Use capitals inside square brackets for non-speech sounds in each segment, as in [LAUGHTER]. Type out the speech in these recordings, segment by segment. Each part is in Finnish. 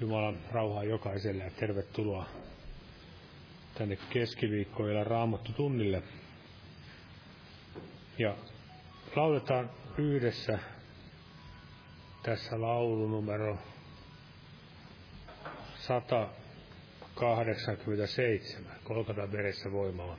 Jumalan rauhaa jokaiselle ja tervetuloa tänne keskiviikkoilla raamattu tunnille. Ja lauletaan yhdessä tässä laulu numero 187, Kolkata veressä voima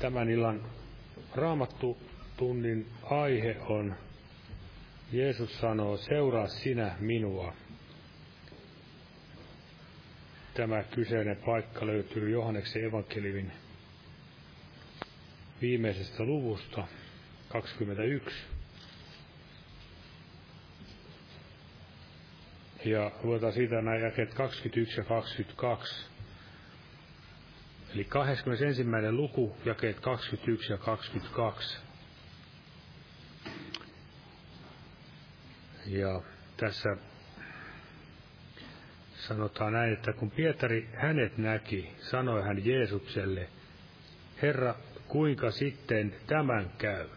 Tämän illan raamattu tunnin aihe on Jeesus sanoo, seuraa sinä minua. Tämä kyseinen paikka löytyy Johanneksen evankeliumin viimeisestä luvusta 21. Ja luetaan siitä nämä jakeet 21 ja 22. Eli 21. luku, jakeet 21 ja 22. Ja tässä sanotaan näin, että kun Pietari hänet näki, sanoi hän Jeesukselle, Herra, kuinka sitten tämän käy?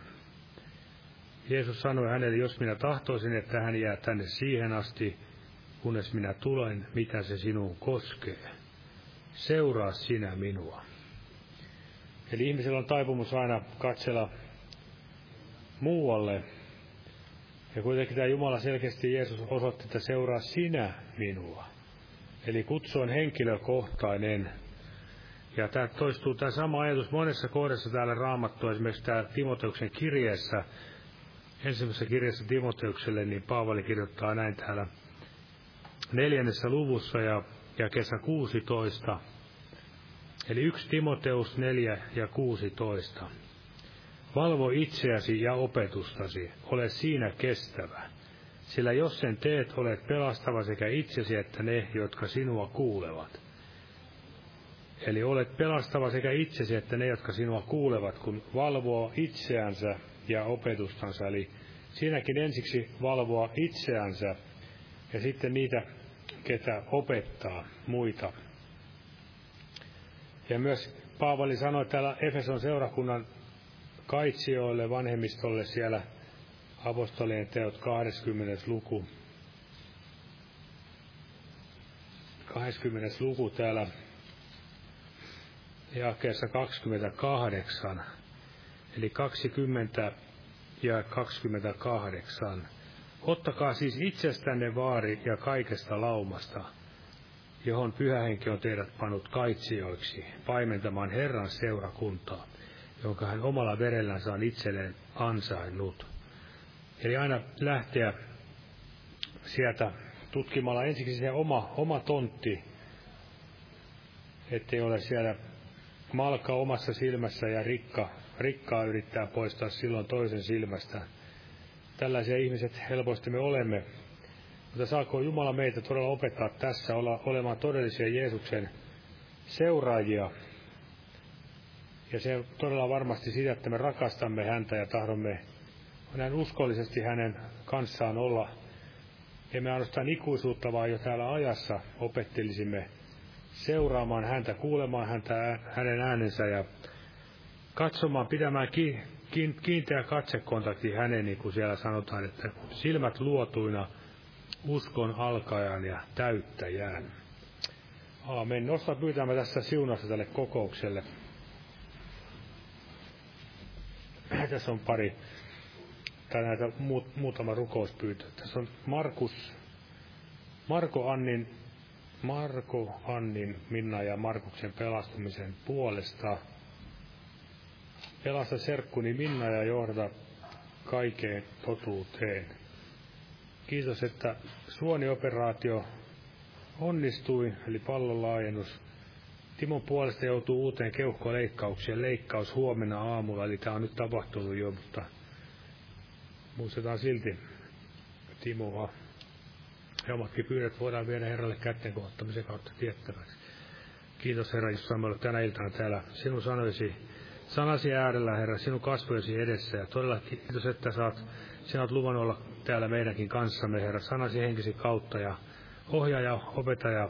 Jeesus sanoi hänelle, jos minä tahtoisin, että hän jää tänne siihen asti, kunnes minä tulen, mitä se sinuun koskee seuraa sinä minua. Eli ihmisellä on taipumus aina katsella muualle. Ja kuitenkin tämä Jumala selkeästi Jeesus osoitti, että seuraa sinä minua. Eli kutsu on henkilökohtainen. Ja tämä toistuu tämä sama ajatus monessa kohdassa täällä raamattua, esimerkiksi tämä Timoteuksen kirjeessä, ensimmäisessä kirjassa Timoteukselle, niin Paavali kirjoittaa näin täällä neljännessä luvussa ja ja kesä 16. Eli 1 Timoteus 4 ja 16. Valvo itseäsi ja opetustasi, ole siinä kestävä. Sillä jos sen teet, olet pelastava sekä itsesi että ne, jotka sinua kuulevat. Eli olet pelastava sekä itsesi että ne, jotka sinua kuulevat, kun valvoo itseänsä ja opetustansa. Eli siinäkin ensiksi valvoa itseänsä ja sitten niitä, ketä opettaa muita. Ja myös Paavali sanoi täällä Efeson seurakunnan kaitsijoille, vanhemmistolle siellä apostolien teot 20. luku. 20. luku täällä jakeessa 28, eli 20 ja 28. Ottakaa siis itsestänne vaari ja kaikesta laumasta, johon pyhähenki on teidät panut kaitsijoiksi, paimentamaan Herran seurakuntaa, jonka hän omalla verellänsä on itselleen ansainnut. Eli aina lähteä sieltä tutkimalla ensiksi se oma, oma tontti, ettei ole siellä malka omassa silmässä ja rikka, rikkaa yrittää poistaa silloin toisen silmästä. Tällaisia ihmiset helposti me olemme. Mutta saako Jumala meitä todella opettaa tässä olla, olemaan todellisia Jeesuksen seuraajia. Ja se todella varmasti sitä, että me rakastamme häntä ja tahdomme näin uskollisesti hänen kanssaan olla. Emme ainoastaan ikuisuutta, vaan jo täällä ajassa opettelisimme seuraamaan häntä, kuulemaan häntä, hänen äänensä ja katsomaan, ki, kiinteä katsekontakti hänen, niin kuin siellä sanotaan, että silmät luotuina uskon alkajan ja täyttäjään. Aamen. Nosta pyytämään tässä siunasta tälle kokoukselle. Tässä on pari, tai näitä muut, muutama rukouspyyntö. Tässä on Markus, Marko Annin Marko, Annin, Minna ja Markuksen pelastumisen puolesta. Pelasta serkkuni Minna ja johda kaikeen totuuteen. Kiitos, että suonioperaatio onnistui, eli pallon laajennus. Timon puolesta joutuu uuteen keuhkoleikkaukseen. Leikkaus huomenna aamulla, eli tämä on nyt tapahtunut jo, mutta muistetaan silti Timoa ja omatkin pyydät voidaan viedä Herralle kätten kohottamisen kautta tiettäväksi. Kiitos Herra, olla tänä iltana täällä sinun sanoisi, sanasi äärellä, Herra, sinun kasvojesi edessä. Ja todella kiitos, että saat, sinä olet luvannut olla täällä meidänkin kanssamme, Herra, sanasi henkisi kautta ja ohjaa ja opeta ja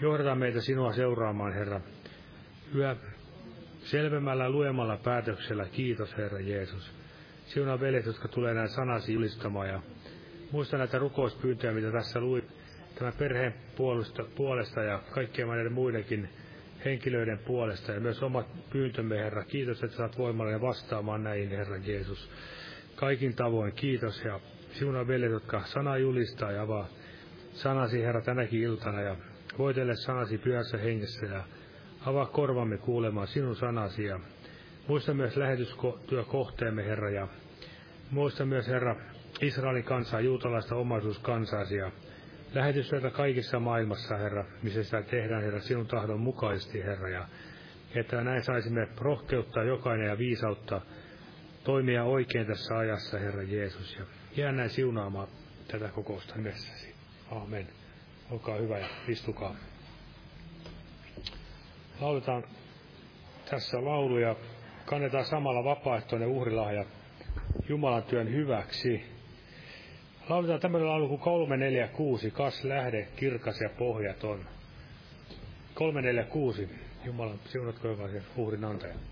johdata meitä sinua seuraamaan, Herra. Yhä selvemmällä luemalla päätöksellä, kiitos Herra Jeesus. Sinun veljet, jotka tulee näin sanasi julistamaan ja muistan näitä rukouspyyntöjä, mitä tässä luin tämän perheen puolesta, puolesta ja kaikkien näiden muidenkin henkilöiden puolesta. Ja myös omat pyyntömme, Herra. Kiitos, että saat voimallinen vastaamaan näihin, Herra Jeesus. Kaikin tavoin kiitos. Ja sinun veljet, jotka sana julistaa ja avaa sanasi, Herra, tänäkin iltana. Ja voitelle sanasi pyhässä hengessä ja avaa korvamme kuulemaan sinun sanasi. Ja muista myös lähetystyökohteemme, Herra, ja muista myös, Herra, Israelin kansaa, juutalaista omaisuuskansaasi. Ja lähetystyötä kaikissa maailmassa, Herra, missä sitä tehdään, Herra, sinun tahdon mukaisesti, Herra, ja että näin saisimme rohkeutta jokainen ja viisautta toimia oikein tässä ajassa, Herra Jeesus, ja jää näin siunaamaan tätä kokousta nimessäsi. Aamen. Olkaa hyvä ja istukaa. Lauletaan tässä laulu ja kannetaan samalla vapaaehtoinen uhrilahja Jumalan työn hyväksi. Lauletaan tämmöinen laulu kuin 346, kas lähde, kirkas ja pohjaton. 346, Jumalan siunatko jokaisen uhrin antajan.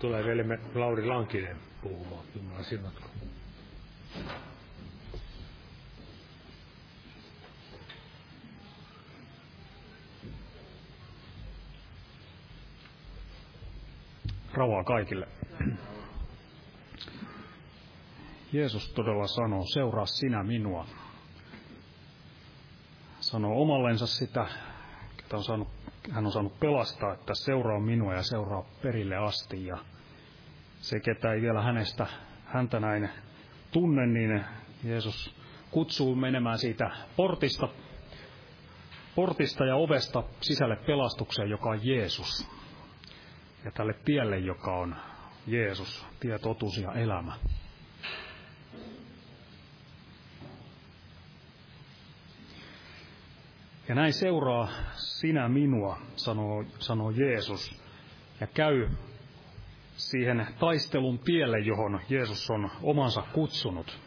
Tulee velemme Lauri Lankinen puhumaan. Jumala siunatko. Rauhaa kaikille. Jeesus todella sanoo, seuraa sinä minua. Sanoo omallensa sitä, että on saanut, hän on saanut pelastaa, että seuraa minua ja seuraa perille asti. Ja se, ketä ei vielä hänestä, häntä näin tunne, niin Jeesus kutsuu menemään siitä portista, portista ja ovesta sisälle pelastukseen, joka on Jeesus. Ja tälle tielle, joka on Jeesus, tie, totuus ja elämä. Ja näin seuraa sinä minua, sanoo, sanoo Jeesus, ja käy siihen taistelun tielle, johon Jeesus on omansa kutsunut.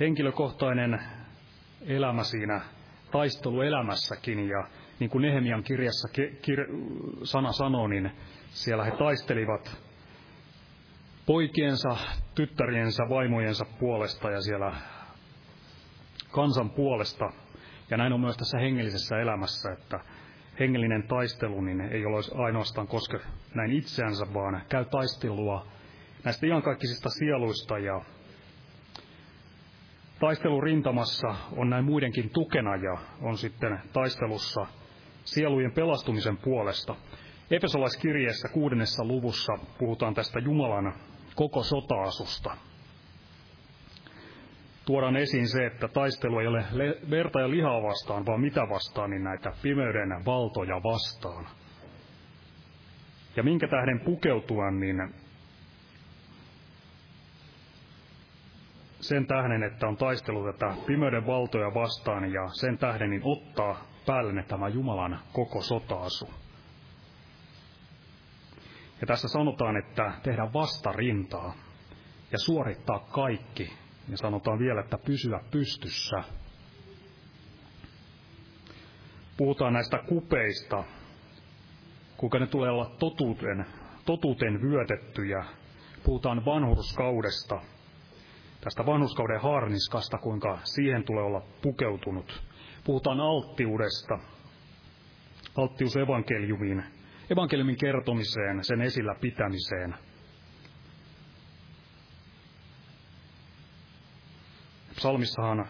Henkilökohtainen elämä siinä taisteluelämässäkin ja niin kuin Nehemian kirjassa kir- sana sanoo, niin siellä he taistelivat poikiensa, tyttäriensä, vaimojensa puolesta ja siellä kansan puolesta. Ja näin on myös tässä hengellisessä elämässä, että hengellinen taistelu niin ei ole ainoastaan koske näin itseänsä, vaan käy taistelua näistä iankaikkisista sieluista ja taistelu rintamassa on näin muidenkin tukena ja on sitten taistelussa sielujen pelastumisen puolesta. Efesolaiskirjeessä kuudennessa luvussa puhutaan tästä Jumalan koko sotaasusta tuodaan esiin se, että taistelu ei ole verta ja lihaa vastaan, vaan mitä vastaan, niin näitä pimeyden valtoja vastaan. Ja minkä tähden pukeutua, niin sen tähden, että on taistelu tätä pimeyden valtoja vastaan ja sen tähden niin ottaa päälle tämä Jumalan koko sotaasu. Ja tässä sanotaan, että tehdään vastarintaa ja suorittaa kaikki ja sanotaan vielä, että pysyä pystyssä. Puhutaan näistä kupeista, kuinka ne tulee olla totuuden, totuuden vyötettyjä. Puhutaan vanhurskaudesta, tästä vanhuskauden harniskasta, kuinka siihen tulee olla pukeutunut. Puhutaan alttiudesta, alttius evankeliumiin, evankeliumin kertomiseen, sen esillä pitämiseen – Psalmissahan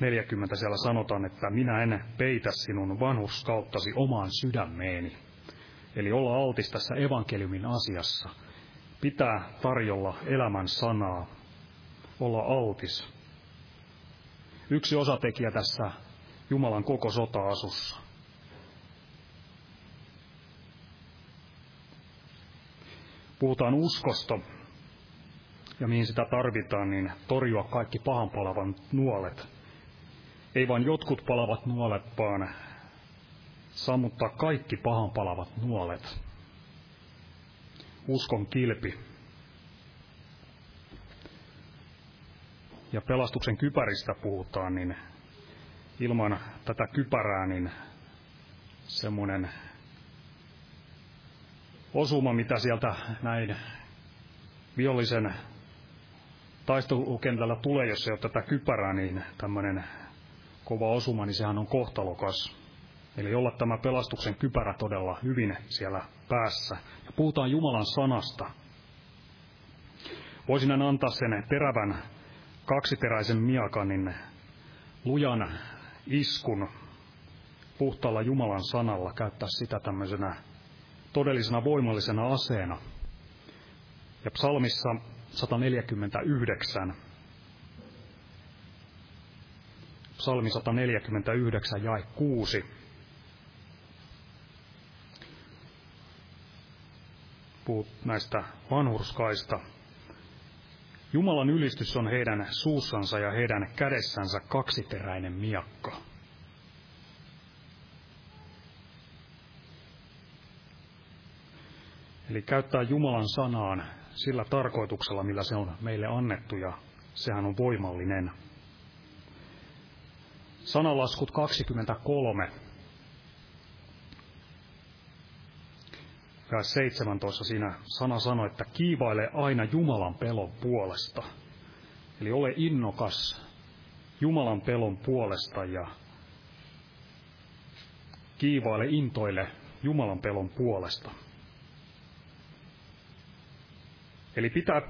40 siellä sanotaan, että minä en peitä sinun vanhuskauttasi omaan sydämeeni. Eli olla altis tässä evankeliumin asiassa. Pitää tarjolla elämän sanaa. Olla altis. Yksi osatekijä tässä Jumalan koko sota-asussa. Puhutaan uskosta, ja mihin sitä tarvitaan, niin torjua kaikki pahan palavan nuolet. Ei vain jotkut palavat nuolet, vaan sammuttaa kaikki pahan palavat nuolet. Uskon kilpi. Ja pelastuksen kypäristä puhutaan, niin ilman tätä kypärää, niin semmoinen osuma, mitä sieltä näin vihollisen taistelukentällä tulee, jos ei ole tätä kypärää, niin tämmöinen kova osuma, niin sehän on kohtalokas. Eli olla tämä pelastuksen kypärä todella hyvin siellä päässä. Ja puhutaan Jumalan sanasta. Voisin antaa sen terävän kaksiteräisen miakan, niin lujan iskun puhtaalla Jumalan sanalla, käyttää sitä tämmöisenä todellisena voimallisena aseena. Ja psalmissa 149, psalmi 149 jae 6, puhut näistä vanhurskaista. Jumalan ylistys on heidän suussansa ja heidän kädessänsä kaksiteräinen miakka. Eli käyttää Jumalan sanaan sillä tarkoituksella, millä se on meille annettu, ja sehän on voimallinen. Sanalaskut 23, ja 17 siinä sana sanoi, että kiivaile aina Jumalan pelon puolesta. Eli ole innokas Jumalan pelon puolesta ja kiivaile intoille Jumalan pelon puolesta. Eli pitää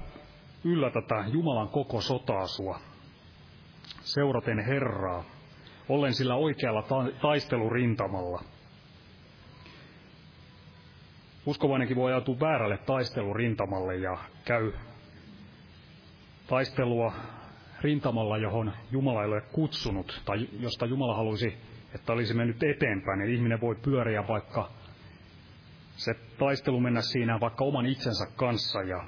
yllä tätä Jumalan koko sotaasua, seuraten Herraa, ollen sillä oikealla ta- taistelurintamalla. Uskovainenkin voi ajautua väärälle taistelurintamalle ja käy taistelua rintamalla, johon Jumala ei ole kutsunut, tai josta Jumala haluaisi, että olisi mennyt eteenpäin. Eli ihminen voi pyöriä vaikka se taistelu mennä siinä vaikka oman itsensä kanssa ja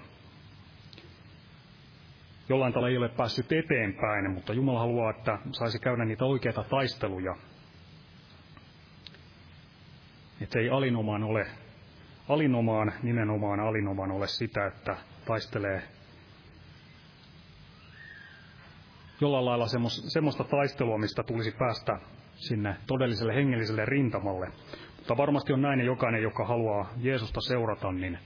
jollain tavalla ei ole päässyt eteenpäin, mutta Jumala haluaa, että saisi käydä niitä oikeita taisteluja. Että ei alinomaan ole, alinomaan, nimenomaan alinomaan ole sitä, että taistelee jollain lailla semmoista taistelua, mistä tulisi päästä sinne todelliselle hengelliselle rintamalle. Mutta varmasti on näin, jokainen, joka haluaa Jeesusta seurata, niin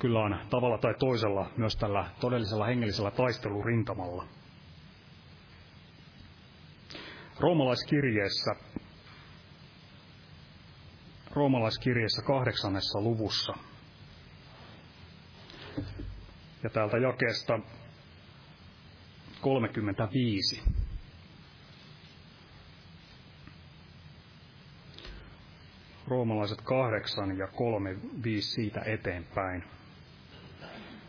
kyllä on tavalla tai toisella myös tällä todellisella hengellisellä taistelurintamalla. Roomalaiskirjeessä, roomalaiskirjeessä kahdeksannessa luvussa. Ja täältä jakeesta 35. Roomalaiset kahdeksan ja kolme viisi siitä eteenpäin.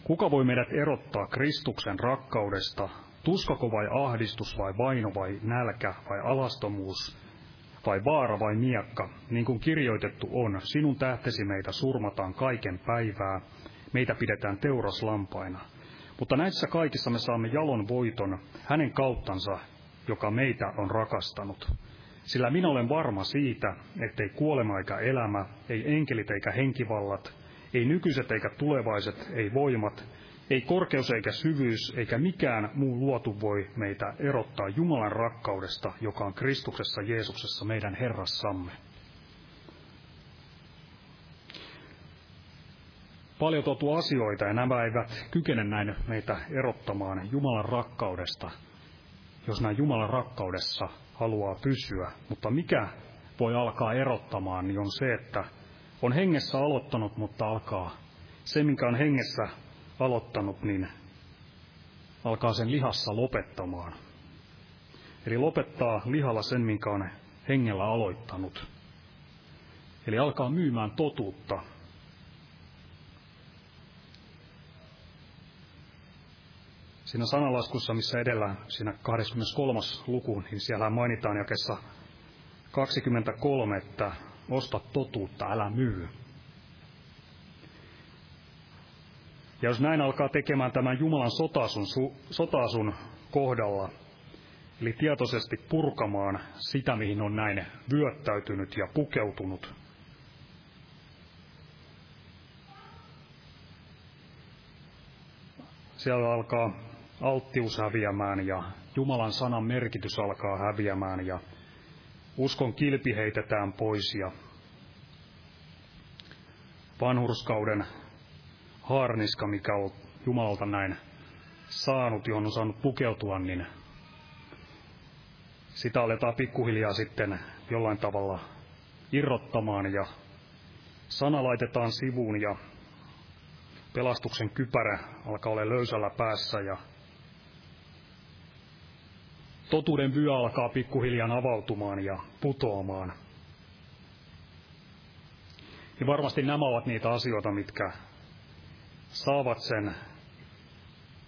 Kuka voi meidät erottaa Kristuksen rakkaudesta? Tuskako vai ahdistus vai vaino vai nälkä vai alastomuus vai vaara vai miekka? Niin kuin kirjoitettu on, sinun tähtesi meitä surmataan kaiken päivää, meitä pidetään teuraslampaina. Mutta näissä kaikissa me saamme jalon voiton hänen kauttansa, joka meitä on rakastanut. Sillä minä olen varma siitä, ettei kuolema eikä elämä, ei enkelit eikä henkivallat, ei nykyiset eikä tulevaiset, ei voimat, ei korkeus eikä syvyys eikä mikään muu luotu voi meitä erottaa Jumalan rakkaudesta, joka on Kristuksessa Jeesuksessa meidän Herrassamme. Paljon tuotu asioita ja nämä eivät kykene näin meitä erottamaan Jumalan rakkaudesta, jos näin Jumalan rakkaudessa haluaa pysyä. Mutta mikä voi alkaa erottamaan, niin on se, että on hengessä aloittanut, mutta alkaa se, minkä on hengessä aloittanut, niin alkaa sen lihassa lopettamaan. Eli lopettaa lihalla sen, minkä on hengellä aloittanut. Eli alkaa myymään totuutta. Siinä sanalaskussa, missä edellä, siinä 23. luku, niin siellä mainitaan jakessa 23, että osta totuutta, älä myy. Ja jos näin alkaa tekemään tämän Jumalan sotasun, su, sotasun kohdalla, eli tietoisesti purkamaan sitä, mihin on näin vyöttäytynyt ja pukeutunut, siellä alkaa alttius häviämään ja Jumalan sanan merkitys alkaa häviämään ja uskon kilpi heitetään pois ja vanhurskauden haarniska, mikä on Jumalalta näin saanut, johon on saanut pukeutua, niin sitä aletaan pikkuhiljaa sitten jollain tavalla irrottamaan ja sana laitetaan sivuun ja pelastuksen kypärä alkaa olla löysällä päässä ja totuuden vyö alkaa pikkuhiljaa avautumaan ja putoamaan. Ja varmasti nämä ovat niitä asioita, mitkä saavat sen,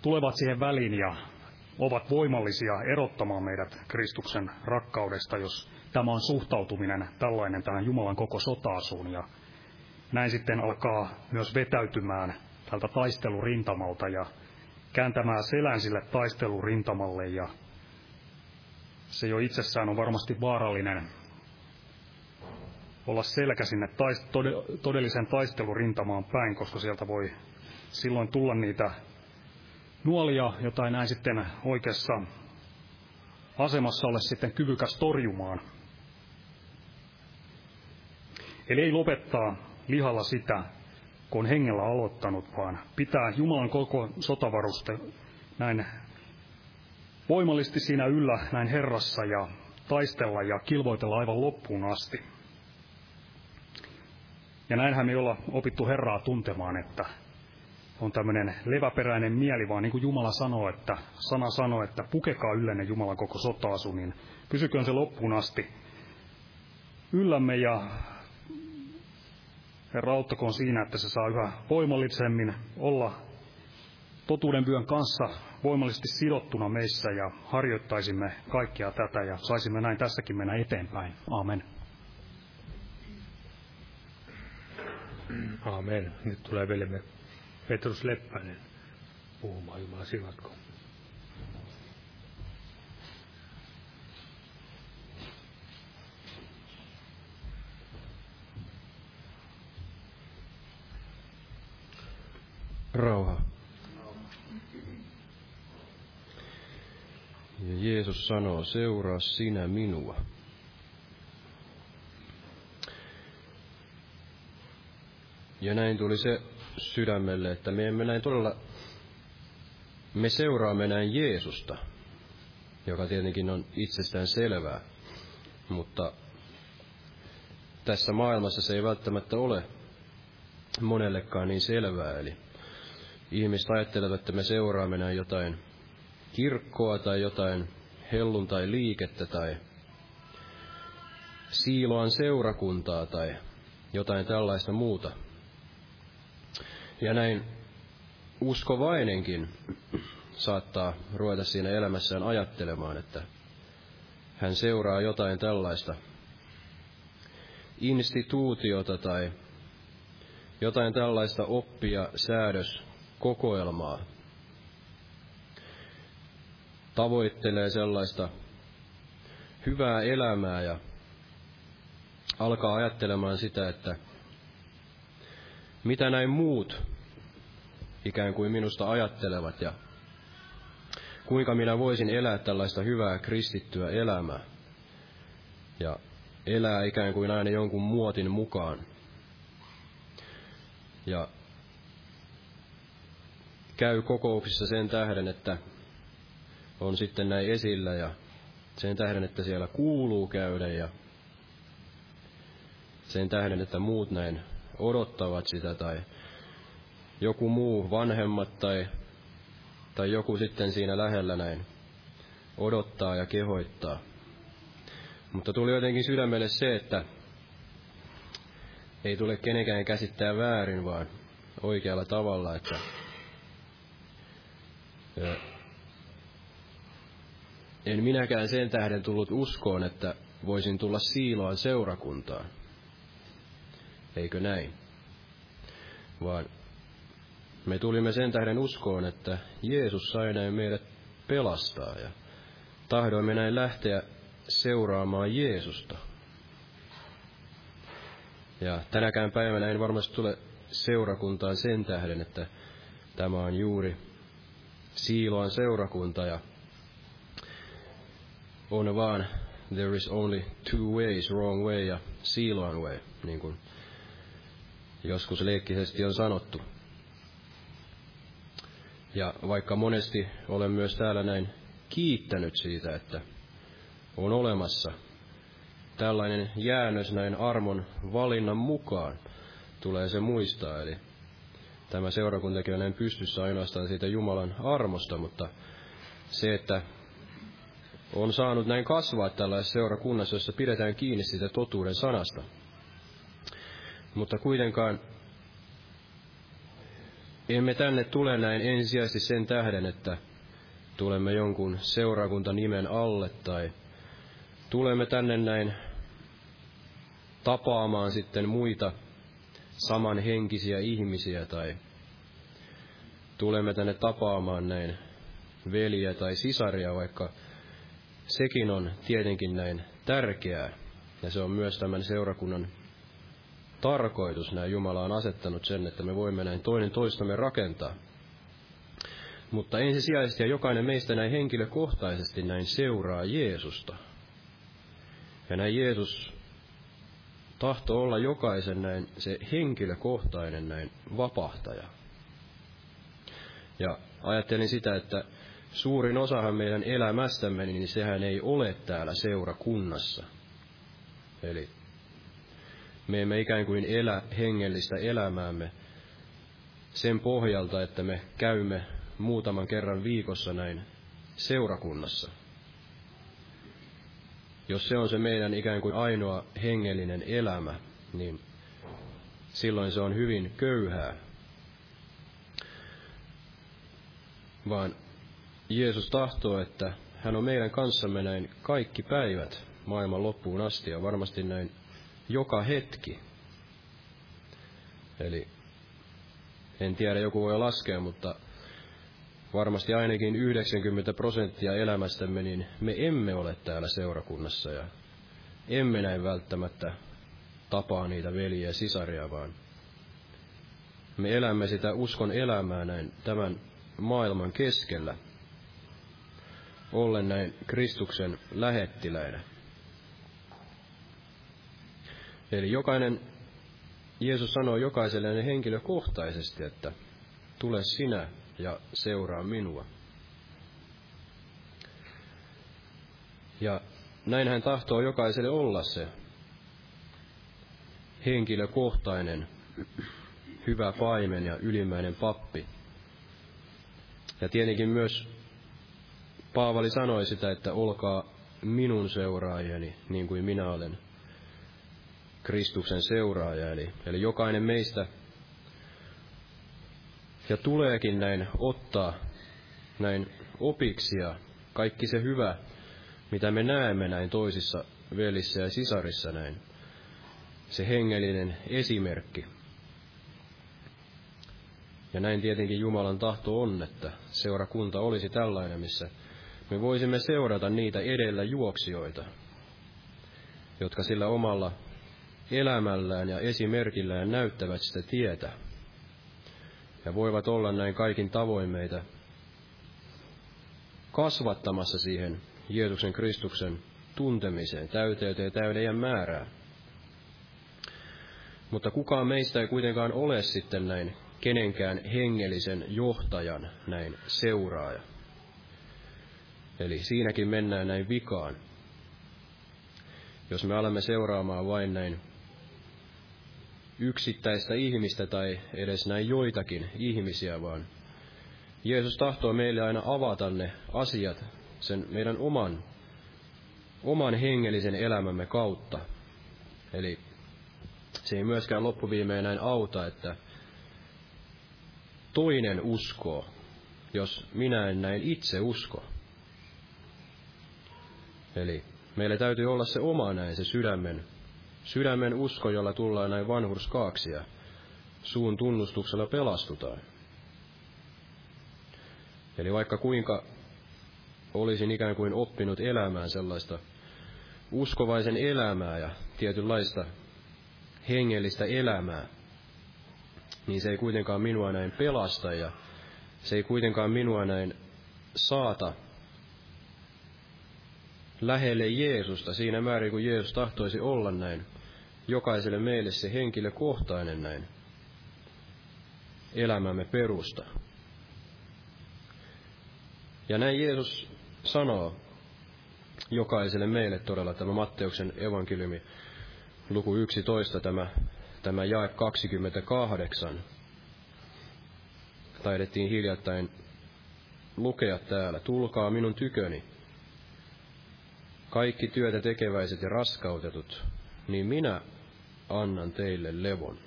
tulevat siihen väliin ja ovat voimallisia erottamaan meidät Kristuksen rakkaudesta, jos tämä on suhtautuminen tällainen tähän Jumalan koko sotaasuun. Ja näin sitten alkaa myös vetäytymään tältä taistelurintamalta ja kääntämään selän sille taistelurintamalle ja se jo itsessään on varmasti vaarallinen olla selkä sinne todellisen taistelurintamaan päin, koska sieltä voi silloin tulla niitä nuolia, jota ei näin sitten oikeassa asemassa ole sitten kyvykäs torjumaan. Eli ei lopettaa lihalla sitä, kun on hengellä aloittanut, vaan pitää Jumalan koko sotavaruste näin voimallisesti siinä yllä näin Herrassa ja taistella ja kilvoitella aivan loppuun asti. Ja näinhän me olla opittu Herraa tuntemaan, että on tämmöinen leväperäinen mieli, vaan niin kuin Jumala sanoo, että sana sanoo, että pukekaa yllenne Jumalan koko sotaasu, niin pysyköön se loppuun asti yllämme ja Herra auttakoon siinä, että se saa yhä voimallisemmin olla totuuden vyön kanssa voimallisesti sidottuna meissä ja harjoittaisimme kaikkea tätä ja saisimme näin tässäkin mennä eteenpäin. Amen. Amen. Nyt tulee veljemme Petrus Leppänen puhumaan. Jumala siunatko. Rauha. Ja Jeesus sanoo, seuraa sinä minua. Ja näin tuli se sydämelle, että me emme näin todella, me seuraamme näin Jeesusta, joka tietenkin on itsestään selvää, mutta tässä maailmassa se ei välttämättä ole monellekaan niin selvää, eli ihmiset ajattelevat, että me seuraamme näin jotain kirkkoa tai jotain hellun tai liikettä tai siiloan seurakuntaa tai jotain tällaista muuta. Ja näin uskovainenkin saattaa ruveta siinä elämässään ajattelemaan, että hän seuraa jotain tällaista instituutiota tai jotain tällaista oppia, säädöskokoelmaa, tavoittelee sellaista hyvää elämää ja alkaa ajattelemaan sitä, että mitä näin muut ikään kuin minusta ajattelevat ja kuinka minä voisin elää tällaista hyvää kristittyä elämää ja elää ikään kuin aina jonkun muotin mukaan. Ja käy kokouksissa sen tähden, että on sitten näin esillä ja sen tähden, että siellä kuuluu käydä ja sen tähden, että muut näin odottavat sitä tai joku muu, vanhemmat tai, tai joku sitten siinä lähellä näin odottaa ja kehoittaa. Mutta tuli jotenkin sydämelle se, että ei tule kenenkään käsittää väärin, vaan oikealla tavalla, että en minäkään sen tähden tullut uskoon, että voisin tulla siiloan seurakuntaan. Eikö näin? Vaan Me tulimme sen tähden uskoon, että Jeesus sai näin meidät pelastaa ja tahdoimme näin lähteä seuraamaan Jeesusta. Ja tänäkään päivänä en varmasti tule seurakuntaan sen tähden, että tämä on juuri Siiloan seurakunta ja on vaan there is only two ways, wrong way ja Siiloan way, niin kuin joskus leikkisesti on sanottu. Ja vaikka monesti olen myös täällä näin kiittänyt siitä, että on olemassa tällainen jäännös näin armon valinnan mukaan, tulee se muistaa. Eli tämä seurakuntakin on näin pystyssä ainoastaan siitä Jumalan armosta, mutta se, että on saanut näin kasvaa tällaisessa seurakunnassa, jossa pidetään kiinni siitä totuuden sanasta. Mutta kuitenkaan emme tänne tule näin ensisijaisesti sen tähden, että tulemme jonkun seurakuntanimen alle tai tulemme tänne näin tapaamaan sitten muita samanhenkisiä ihmisiä tai tulemme tänne tapaamaan näin veliä tai sisaria, vaikka sekin on tietenkin näin tärkeää. Ja se on myös tämän seurakunnan tarkoitus. Näin Jumala on asettanut sen, että me voimme näin toinen toistamme rakentaa. Mutta ensisijaisesti ja jokainen meistä näin henkilökohtaisesti näin seuraa Jeesusta. Ja näin Jeesus tahto olla jokaisen näin se henkilökohtainen näin vapahtaja. Ja ajattelin sitä, että suurin osahan meidän elämästämme, niin sehän ei ole täällä seurakunnassa. Eli me emme ikään kuin elä hengellistä elämäämme sen pohjalta, että me käymme muutaman kerran viikossa näin seurakunnassa. Jos se on se meidän ikään kuin ainoa hengellinen elämä, niin silloin se on hyvin köyhää. Vaan Jeesus tahtoo, että hän on meidän kanssamme näin kaikki päivät maailman loppuun asti ja varmasti näin joka hetki. Eli en tiedä, joku voi laskea, mutta varmasti ainakin 90 prosenttia elämästämme, niin me emme ole täällä seurakunnassa ja emme näin välttämättä tapaa niitä veljiä ja sisaria, vaan me elämme sitä uskon elämää näin tämän maailman keskellä, ollen näin Kristuksen lähettiläinä. Eli jokainen, Jeesus sanoo jokaiselle henkilökohtaisesti, että tule sinä ja seuraa minua. Ja näin hän tahtoo jokaiselle olla se henkilökohtainen, hyvä paimen ja ylimmäinen pappi. Ja tietenkin myös Paavali sanoi sitä, että olkaa minun seuraajani, niin kuin minä olen Kristuksen seuraaja. Eli, eli jokainen meistä ja tuleekin näin ottaa näin opiksi ja kaikki se hyvä, mitä me näemme näin toisissa velissä ja sisarissa näin, se hengellinen esimerkki. Ja näin tietenkin Jumalan tahto on, että seurakunta olisi tällainen, missä me voisimme seurata niitä edellä juoksijoita, jotka sillä omalla elämällään ja esimerkillään näyttävät sitä tietä ja voivat olla näin kaikin tavoin meitä kasvattamassa siihen Jeesuksen Kristuksen tuntemiseen, täyteyteen ja täyden määrää. Mutta kukaan meistä ei kuitenkaan ole sitten näin kenenkään hengellisen johtajan näin seuraaja. Eli siinäkin mennään näin vikaan. Jos me alamme seuraamaan vain näin yksittäistä ihmistä tai edes näin joitakin ihmisiä, vaan Jeesus tahtoo meille aina avata ne asiat sen meidän oman, oman hengellisen elämämme kautta. Eli se ei myöskään loppuviimeen näin auta, että toinen uskoo, jos minä en näin itse usko. Eli meillä täytyy olla se oma näin, se sydämen Sydämen usko, jolla tullaan näin vanhurskaaksi ja suun tunnustuksella pelastutaan. Eli vaikka kuinka olisin ikään kuin oppinut elämään sellaista uskovaisen elämää ja tietynlaista hengellistä elämää, niin se ei kuitenkaan minua näin pelasta ja se ei kuitenkaan minua näin saata lähelle Jeesusta siinä määrin, kun Jeesus tahtoisi olla näin. Jokaiselle meille se henkilökohtainen näin elämämme perusta. Ja näin Jeesus sanoo jokaiselle meille todella tämä Matteuksen evankeliumi, luku 11, tämä, tämä jae 28. Taidettiin hiljattain lukea täällä, tulkaa minun tyköni, kaikki työtä tekeväiset ja raskautetut, niin minä annan teille levon.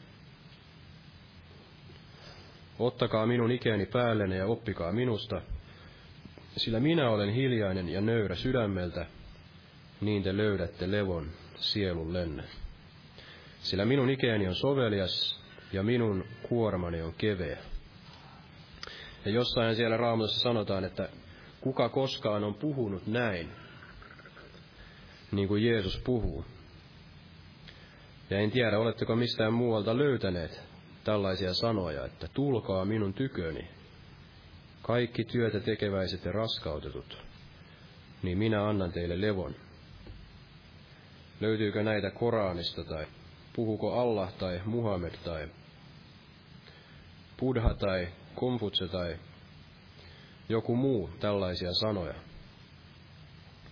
Ottakaa minun ikäni päällenne ja oppikaa minusta, sillä minä olen hiljainen ja nöyrä sydämeltä, niin te löydätte levon lenne. Sillä minun ikäni on sovelias ja minun kuormani on keveä. Ja jossain siellä raamatussa sanotaan, että kuka koskaan on puhunut näin, niin kuin Jeesus puhuu. Ja en tiedä, oletteko mistään muualta löytäneet tällaisia sanoja, että tulkaa minun tyköni, kaikki työtä tekeväiset ja raskautetut, niin minä annan teille levon. Löytyykö näitä Koranista tai puhuko Allah tai Muhammed tai Buddha tai Konfutse tai joku muu tällaisia sanoja.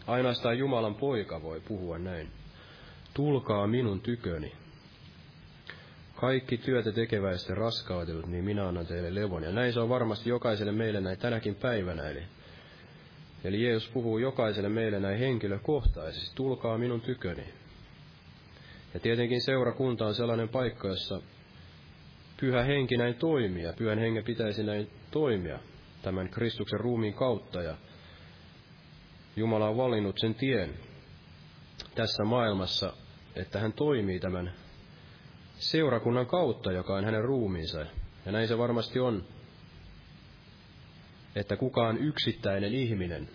Ainoastaan Jumalan poika voi puhua näin. Tulkaa minun tyköni. Kaikki työtä tekeväistä raskautetut, niin minä annan teille levon. Ja näin se on varmasti jokaiselle meille näin tänäkin päivänä. Eli, eli Jeesus puhuu jokaiselle meille näin henkilökohtaisesti. Tulkaa minun tyköni. Ja tietenkin seurakunta on sellainen paikka, jossa pyhä henki näin toimii, ja pyhän hengen pitäisi näin toimia tämän Kristuksen ruumiin kautta, ja Jumala on valinnut sen tien tässä maailmassa, että hän toimii tämän seurakunnan kautta, joka on hänen ruumiinsa. Ja näin se varmasti on, että kukaan yksittäinen ihminen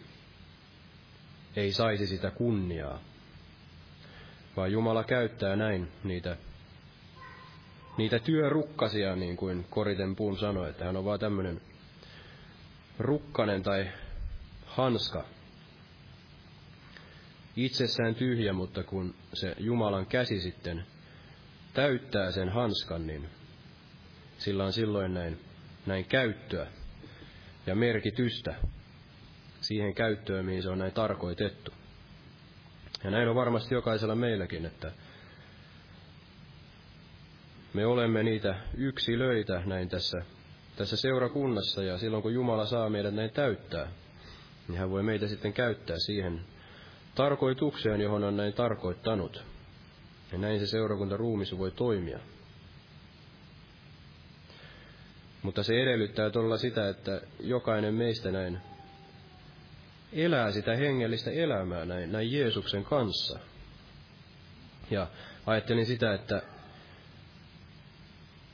ei saisi sitä kunniaa, vaan Jumala käyttää näin niitä, niitä työrukkasia, niin kuin Koriten Puun sanoi, että hän on vaan tämmöinen rukkanen tai hanska, itsessään tyhjä, mutta kun se Jumalan käsi sitten täyttää sen hanskan, niin sillä on silloin näin, näin käyttöä ja merkitystä siihen käyttöön, mihin se on näin tarkoitettu. Ja näin on varmasti jokaisella meilläkin, että me olemme niitä yksilöitä näin tässä, tässä seurakunnassa, ja silloin kun Jumala saa meidät näin täyttää, niin hän voi meitä sitten käyttää siihen tarkoitukseen, johon on näin tarkoittanut. Ja näin se seurakunta ruumissa voi toimia. Mutta se edellyttää todella sitä, että jokainen meistä näin elää sitä hengellistä elämää näin, näin Jeesuksen kanssa. Ja ajattelin sitä, että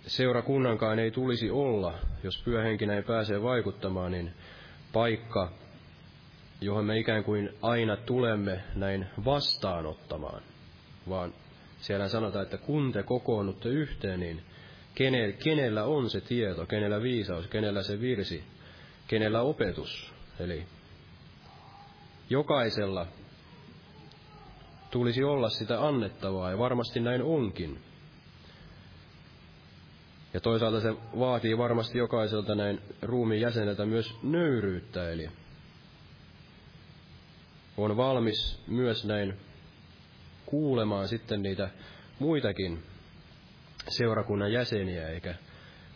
seurakunnankaan ei tulisi olla, jos pyöhenki näin pääsee vaikuttamaan, niin paikka, johon me ikään kuin aina tulemme näin vastaanottamaan, vaan siellä sanotaan, että kun te kokoonnutte yhteen, niin kenellä on se tieto, kenellä viisaus, kenellä se virsi, kenellä opetus. Eli jokaisella tulisi olla sitä annettavaa, ja varmasti näin onkin. Ja toisaalta se vaatii varmasti jokaiselta näin ruumiin jäseneltä myös nöyryyttä, eli on valmis myös näin kuulemaan sitten niitä muitakin seurakunnan jäseniä, eikä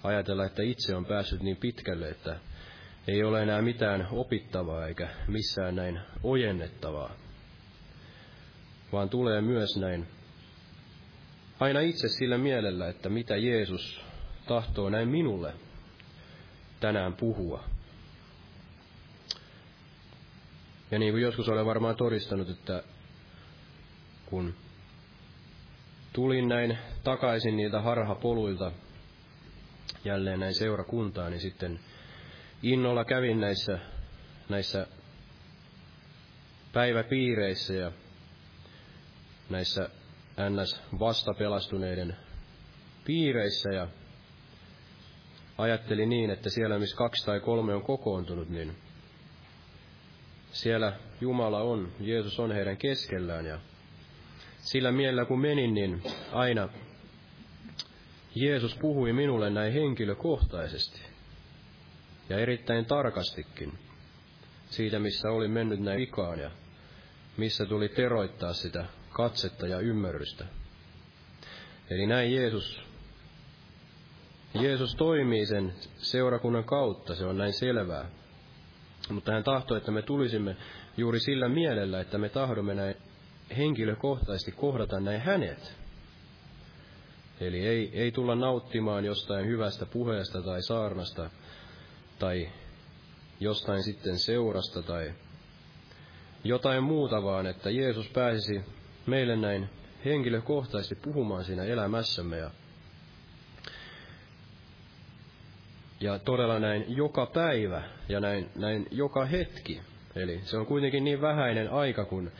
ajatella, että itse on päässyt niin pitkälle, että ei ole enää mitään opittavaa eikä missään näin ojennettavaa, vaan tulee myös näin aina itse sillä mielellä, että mitä Jeesus tahtoo näin minulle tänään puhua. Ja niin kuin joskus olen varmaan todistanut, että kun tulin näin takaisin niiltä harhapoluilta jälleen näin seurakuntaan, niin sitten innolla kävin näissä, näissä päiväpiireissä ja näissä ns. vastapelastuneiden piireissä ja ajattelin niin, että siellä missä kaksi tai kolme on kokoontunut, niin siellä Jumala on, Jeesus on heidän keskellään ja sillä mielellä kun menin, niin aina Jeesus puhui minulle näin henkilökohtaisesti ja erittäin tarkastikin siitä, missä oli mennyt näin vikaan ja missä tuli teroittaa sitä katsetta ja ymmärrystä. Eli näin Jeesus, Jeesus toimii sen seurakunnan kautta, se on näin selvää. Mutta hän tahtoi, että me tulisimme juuri sillä mielellä, että me tahdomme näin henkilökohtaisesti kohdata näin hänet. Eli ei, ei tulla nauttimaan jostain hyvästä puheesta tai saarnasta tai jostain sitten seurasta tai jotain muuta, vaan että Jeesus pääsisi meille näin henkilökohtaisesti puhumaan siinä elämässämme ja, ja todella näin joka päivä ja näin, näin joka hetki. Eli se on kuitenkin niin vähäinen aika, kun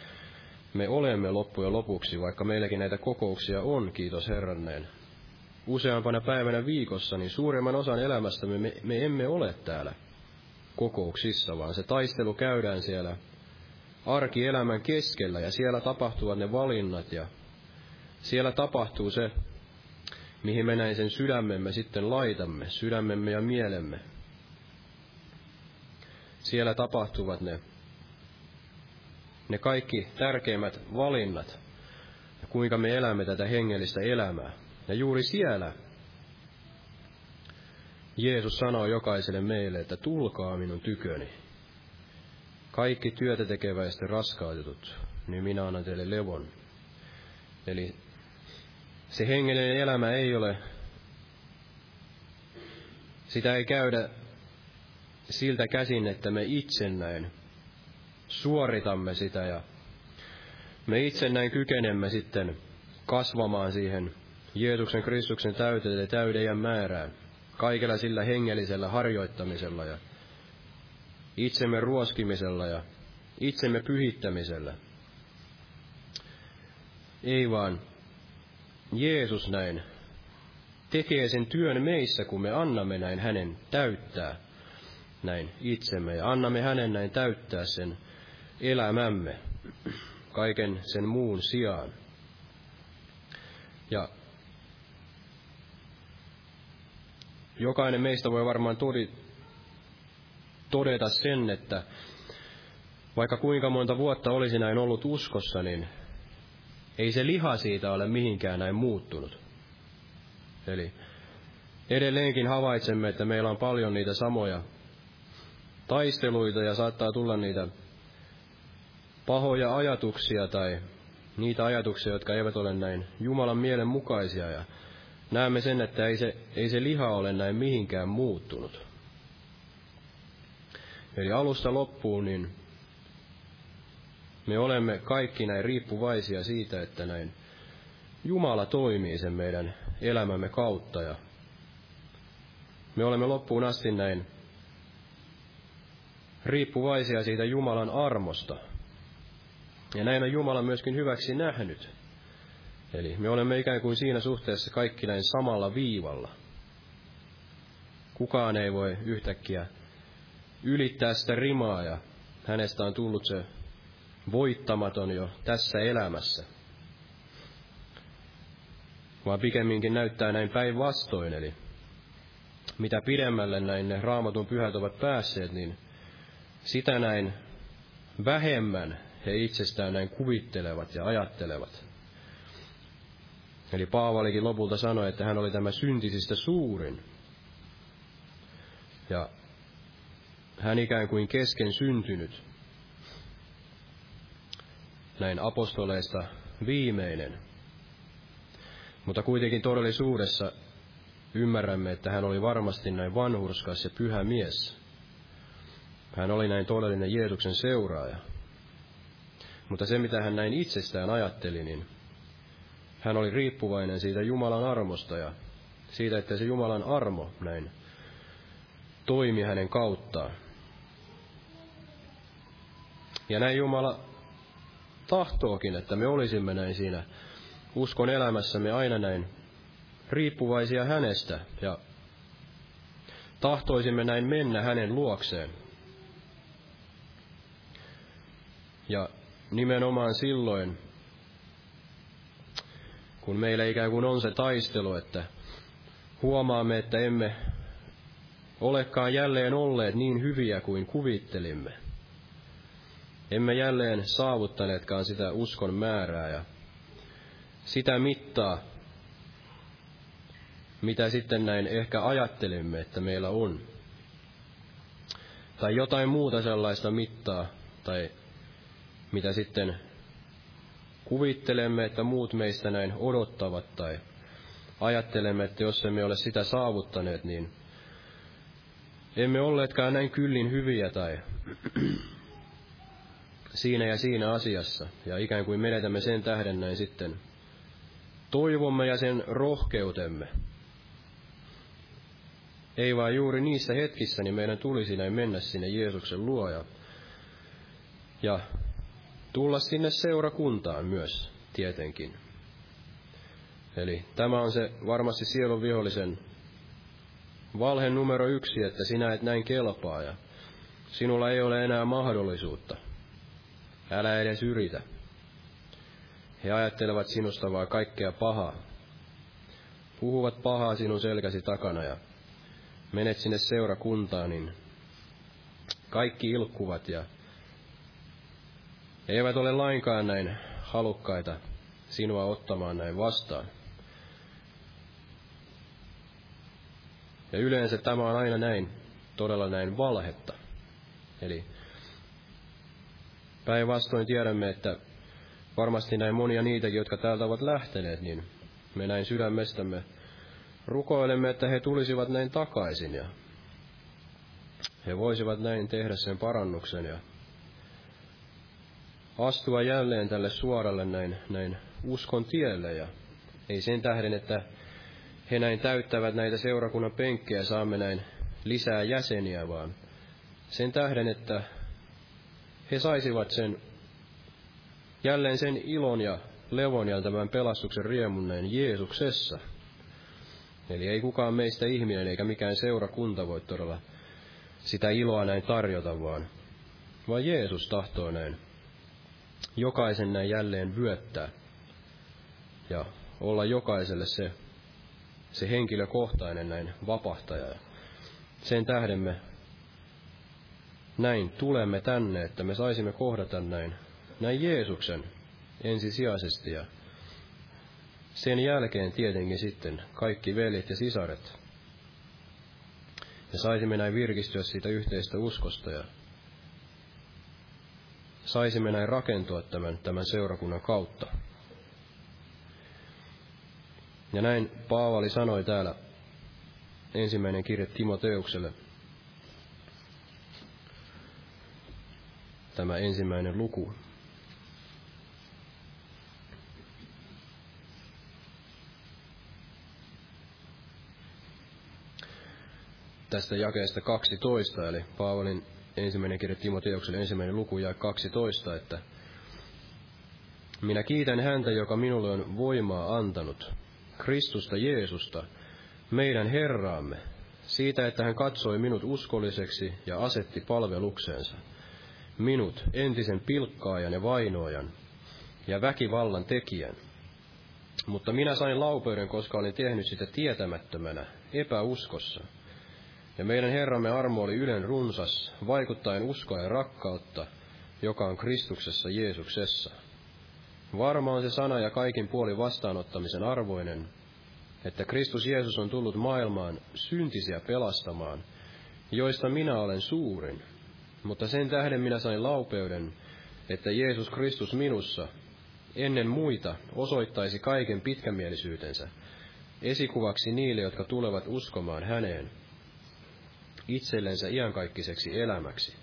me olemme loppujen lopuksi, vaikka meilläkin näitä kokouksia on, kiitos Herranneen, useampana päivänä viikossa, niin suurimman osan elämästämme me, me emme ole täällä kokouksissa, vaan se taistelu käydään siellä arkielämän keskellä ja siellä tapahtuvat ne valinnat ja siellä tapahtuu se, mihin me näin sen sydämemme sitten laitamme, sydämemme ja mielemme. Siellä tapahtuvat ne, ne kaikki tärkeimmät valinnat, ja kuinka me elämme tätä hengellistä elämää. Ja juuri siellä Jeesus sanoo jokaiselle meille, että tulkaa minun tyköni. Kaikki työtä tekeväistä raskautetut, niin minä annan teille levon. Eli se hengellinen elämä ei ole, sitä ei käydä siltä käsin, että me itse näin suoritamme sitä ja me itse näin kykenemme sitten kasvamaan siihen Jeesuksen Kristuksen täyteen ja täyden määrään, kaikella sillä hengellisellä harjoittamisella ja itsemme ruoskimisella ja itsemme pyhittämisellä. Ei vaan Jeesus näin tekee sen työn meissä, kun me annamme näin hänen täyttää näin itsemme ja annamme hänen näin täyttää sen elämämme kaiken sen muun sijaan. Ja jokainen meistä voi varmaan todi, todeta sen, että vaikka kuinka monta vuotta olisi näin ollut uskossa, niin ei se liha siitä ole mihinkään näin muuttunut. Eli edelleenkin havaitsemme, että meillä on paljon niitä samoja taisteluita ja saattaa tulla niitä pahoja ajatuksia tai niitä ajatuksia, jotka eivät ole näin Jumalan mielen mukaisia. Ja näemme sen, että ei se, ei se liha ole näin mihinkään muuttunut. Eli alusta loppuun, niin me olemme kaikki näin riippuvaisia siitä, että näin Jumala toimii sen meidän elämämme kautta ja me olemme loppuun asti näin riippuvaisia siitä Jumalan armosta. Ja näin on Jumala myöskin hyväksi nähnyt. Eli me olemme ikään kuin siinä suhteessa kaikki näin samalla viivalla. Kukaan ei voi yhtäkkiä ylittää sitä rimaa ja hänestä on tullut se voittamaton jo tässä elämässä. Vaan pikemminkin näyttää näin päinvastoin, eli mitä pidemmälle näin ne raamatun pyhät ovat päässeet, niin sitä näin vähemmän he itsestään näin kuvittelevat ja ajattelevat. Eli Paavalikin lopulta sanoi, että hän oli tämä syntisistä suurin. Ja hän ikään kuin kesken syntynyt. Näin apostoleista viimeinen. Mutta kuitenkin todellisuudessa ymmärrämme, että hän oli varmasti näin vanhurskas ja pyhä mies. Hän oli näin todellinen Jeesuksen seuraaja. Mutta se, mitä hän näin itsestään ajatteli, niin hän oli riippuvainen siitä Jumalan armosta ja siitä, että se Jumalan armo näin toimi hänen kauttaan. Ja näin Jumala tahtookin, että me olisimme näin siinä uskon elämässämme aina näin riippuvaisia hänestä ja tahtoisimme näin mennä hänen luokseen. Ja nimenomaan silloin, kun meillä ikään kuin on se taistelu, että huomaamme, että emme olekaan jälleen olleet niin hyviä kuin kuvittelimme. Emme jälleen saavuttaneetkaan sitä uskon määrää ja sitä mittaa, mitä sitten näin ehkä ajattelimme, että meillä on. Tai jotain muuta sellaista mittaa, tai mitä sitten kuvittelemme, että muut meistä näin odottavat, tai ajattelemme, että jos emme ole sitä saavuttaneet, niin emme olleetkaan näin kyllin hyviä tai siinä ja siinä asiassa. Ja ikään kuin menetämme sen tähden näin sitten toivomme ja sen rohkeutemme. Ei vaan juuri niissä hetkissä, niin meidän tulisi näin mennä sinne Jeesuksen luo ja, ja tulla sinne seurakuntaan myös tietenkin. Eli tämä on se varmasti sielun vihollisen valhe numero yksi, että sinä et näin kelpaa ja sinulla ei ole enää mahdollisuutta. Älä edes yritä. He ajattelevat sinusta vain kaikkea pahaa. Puhuvat pahaa sinun selkäsi takana ja menet sinne seurakuntaan, niin kaikki ilkkuvat ja eivät ole lainkaan näin halukkaita sinua ottamaan näin vastaan. Ja yleensä tämä on aina näin, todella näin valhetta. Eli päinvastoin tiedämme, että varmasti näin monia niitäkin, jotka täältä ovat lähteneet, niin me näin sydämestämme rukoilemme, että he tulisivat näin takaisin ja he voisivat näin tehdä sen parannuksen ja astua jälleen tälle suoralle näin, näin uskon tielle. Ja ei sen tähden, että he näin täyttävät näitä seurakunnan penkkejä, saamme näin lisää jäseniä, vaan sen tähden, että he saisivat sen jälleen sen ilon ja levon ja tämän pelastuksen riemun näin Jeesuksessa. Eli ei kukaan meistä ihminen eikä mikään seurakunta voi todella sitä iloa näin tarjota, vaan, vaan Jeesus tahtoo näin jokaisen näin jälleen vyöttää ja olla jokaiselle se, se henkilökohtainen näin vapahtaja. Sen tähden me näin tulemme tänne, että me saisimme kohdata näin, näin Jeesuksen ensisijaisesti ja sen jälkeen tietenkin sitten kaikki veljet ja sisaret. Ja saisimme näin virkistyä siitä yhteistä uskosta ja saisimme näin rakentua tämän, tämän seurakunnan kautta. Ja näin Paavali sanoi täällä ensimmäinen kirje Timoteukselle, tämä ensimmäinen luku. Tästä jakeesta 12, eli Paavalin ensimmäinen kirja Timoteukselle ensimmäinen luku ja 12, että minä kiitän häntä, joka minulle on voimaa antanut, Kristusta Jeesusta, meidän Herraamme, siitä, että hän katsoi minut uskolliseksi ja asetti palvelukseensa. Minut, entisen pilkkaajan ja vainoajan ja väkivallan tekijän. Mutta minä sain laupeuden, koska olin tehnyt sitä tietämättömänä, epäuskossa. Ja meidän Herramme armo oli ylen runsas, vaikuttaen uskoa ja rakkautta, joka on Kristuksessa Jeesuksessa. Varma on se sana ja kaikin puoli vastaanottamisen arvoinen, että Kristus Jeesus on tullut maailmaan syntisiä pelastamaan, joista minä olen suurin. Mutta sen tähden minä sain laupeuden, että Jeesus Kristus minussa, ennen muita, osoittaisi kaiken pitkämielisyytensä, esikuvaksi niille, jotka tulevat uskomaan häneen, itsellensä iankaikkiseksi elämäksi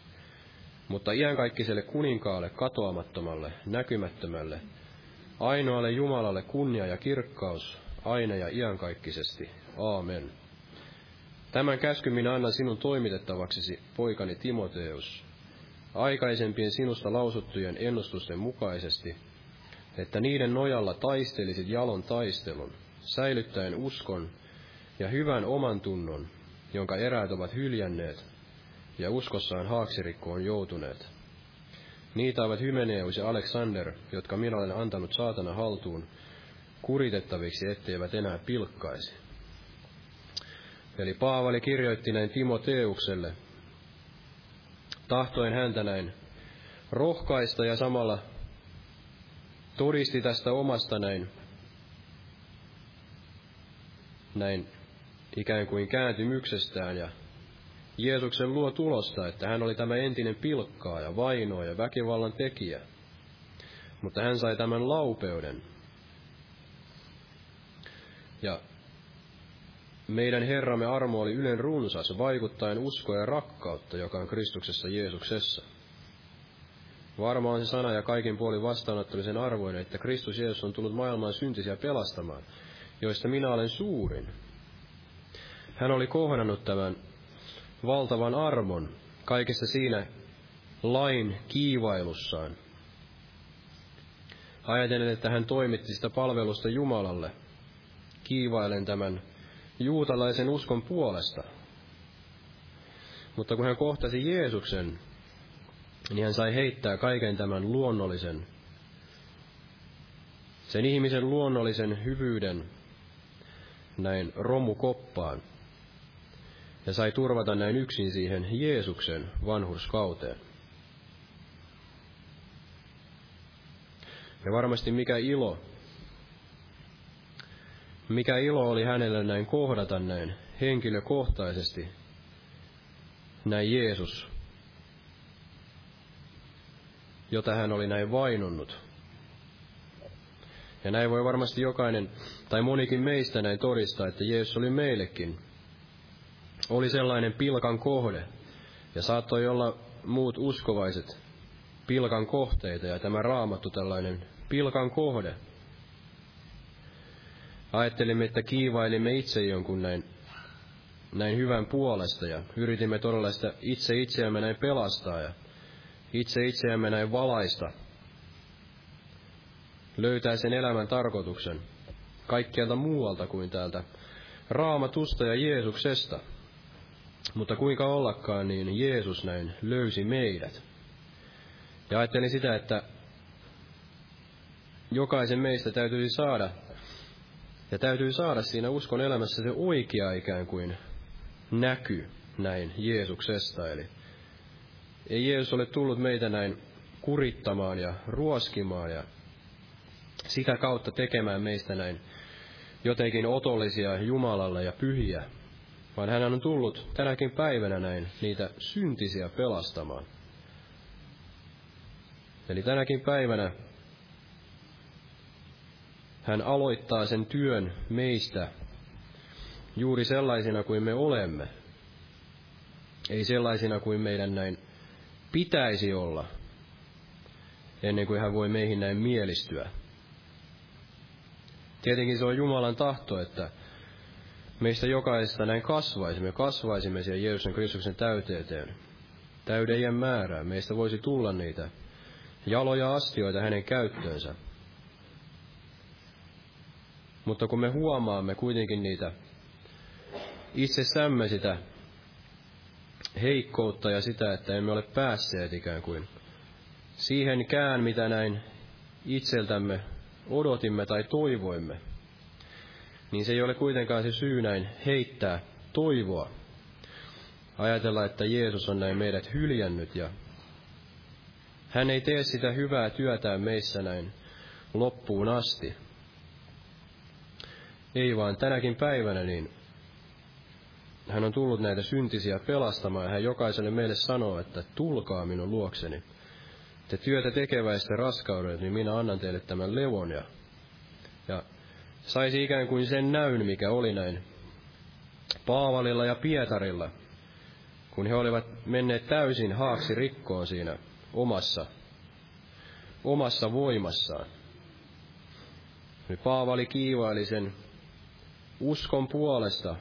mutta iankaikkiselle kuninkaalle, katoamattomalle, näkymättömälle, ainoalle Jumalalle kunnia ja kirkkaus, aina ja iankaikkisesti. Aamen. Tämän käsky minä annan sinun toimitettavaksesi, poikani Timoteus, aikaisempien sinusta lausuttujen ennustusten mukaisesti, että niiden nojalla taistelisit jalon taistelun, säilyttäen uskon ja hyvän oman tunnon, jonka eräät ovat hyljänneet ja uskossaan haaksirikkoon joutuneet. Niitä ovat Hymeneus ja Alexander, jotka minä olen antanut saatana haltuun, kuritettaviksi, etteivät enää pilkkaisi. Eli Paavali kirjoitti näin Timoteukselle, tahtoen häntä näin rohkaista ja samalla todisti tästä omasta näin, näin ikään kuin kääntymyksestään ja Jeesuksen luo tulosta, että hän oli tämä entinen pilkkaa ja vainoa ja väkivallan tekijä. Mutta hän sai tämän laupeuden. Ja meidän Herramme armo oli ylen runsas, vaikuttaen uskoa ja rakkautta, joka on Kristuksessa Jeesuksessa. Varma on se sana ja kaikin puolin vastaanottamisen arvoinen, että Kristus Jeesus on tullut maailmaan syntisiä pelastamaan, joista minä olen suurin. Hän oli kohdannut tämän valtavan armon kaikessa siinä lain kiivailussaan. Ajatellen, että hän toimitti sitä palvelusta Jumalalle, kiivailen tämän juutalaisen uskon puolesta. Mutta kun hän kohtasi Jeesuksen, niin hän sai heittää kaiken tämän luonnollisen, sen ihmisen luonnollisen hyvyyden näin romukoppaan ja sai turvata näin yksin siihen Jeesuksen vanhurskauteen. Ja varmasti mikä ilo, mikä ilo oli hänelle näin kohdata näin henkilökohtaisesti näin Jeesus, jota hän oli näin vainonnut. Ja näin voi varmasti jokainen, tai monikin meistä näin todistaa, että Jeesus oli meillekin oli sellainen pilkan kohde, ja saattoi olla muut uskovaiset pilkan kohteita, ja tämä raamattu tällainen pilkan kohde. Ajattelimme, että kiivailimme itse jonkun näin, näin hyvän puolesta, ja yritimme todella sitä itse itseämme näin pelastaa, ja itse itseämme näin valaista, löytää sen elämän tarkoituksen kaikkialta muualta kuin täältä raamatusta ja Jeesuksesta – mutta kuinka ollakaan, niin Jeesus näin löysi meidät. Ja ajattelin sitä, että jokaisen meistä täytyisi saada, ja täytyy saada siinä uskon elämässä se oikea ikään kuin näky näin Jeesuksesta. Eli ei Jeesus ole tullut meitä näin kurittamaan ja ruoskimaan ja sitä kautta tekemään meistä näin jotenkin otollisia Jumalalle ja pyhiä, vaan hän on tullut tänäkin päivänä näin niitä syntisiä pelastamaan. Eli tänäkin päivänä hän aloittaa sen työn meistä juuri sellaisina kuin me olemme. Ei sellaisina kuin meidän näin pitäisi olla, ennen kuin hän voi meihin näin mielistyä. Tietenkin se on Jumalan tahto, että meistä jokaisesta näin kasvaisimme, kasvaisimme siihen Jeesuksen Kristuksen täyteyteen, täyden määrään. Meistä voisi tulla niitä jaloja astioita hänen käyttöönsä. Mutta kun me huomaamme kuitenkin niitä itsessämme sitä heikkoutta ja sitä, että emme ole päässeet ikään kuin siihenkään, mitä näin itseltämme odotimme tai toivoimme, niin se ei ole kuitenkaan se syy näin heittää toivoa. Ajatella, että Jeesus on näin meidät hyljännyt ja hän ei tee sitä hyvää työtään meissä näin loppuun asti. Ei vaan tänäkin päivänä niin hän on tullut näitä syntisiä pelastamaan ja hän jokaiselle meille sanoo, että tulkaa minun luokseni. Te työtä tekeväistä raskaudet, niin minä annan teille tämän levon ja, ja saisi ikään kuin sen näyn, mikä oli näin Paavalilla ja Pietarilla, kun he olivat menneet täysin haaksi rikkoon siinä omassa, omassa voimassaan. Nyt Paavali kiivaili sen uskon puolesta,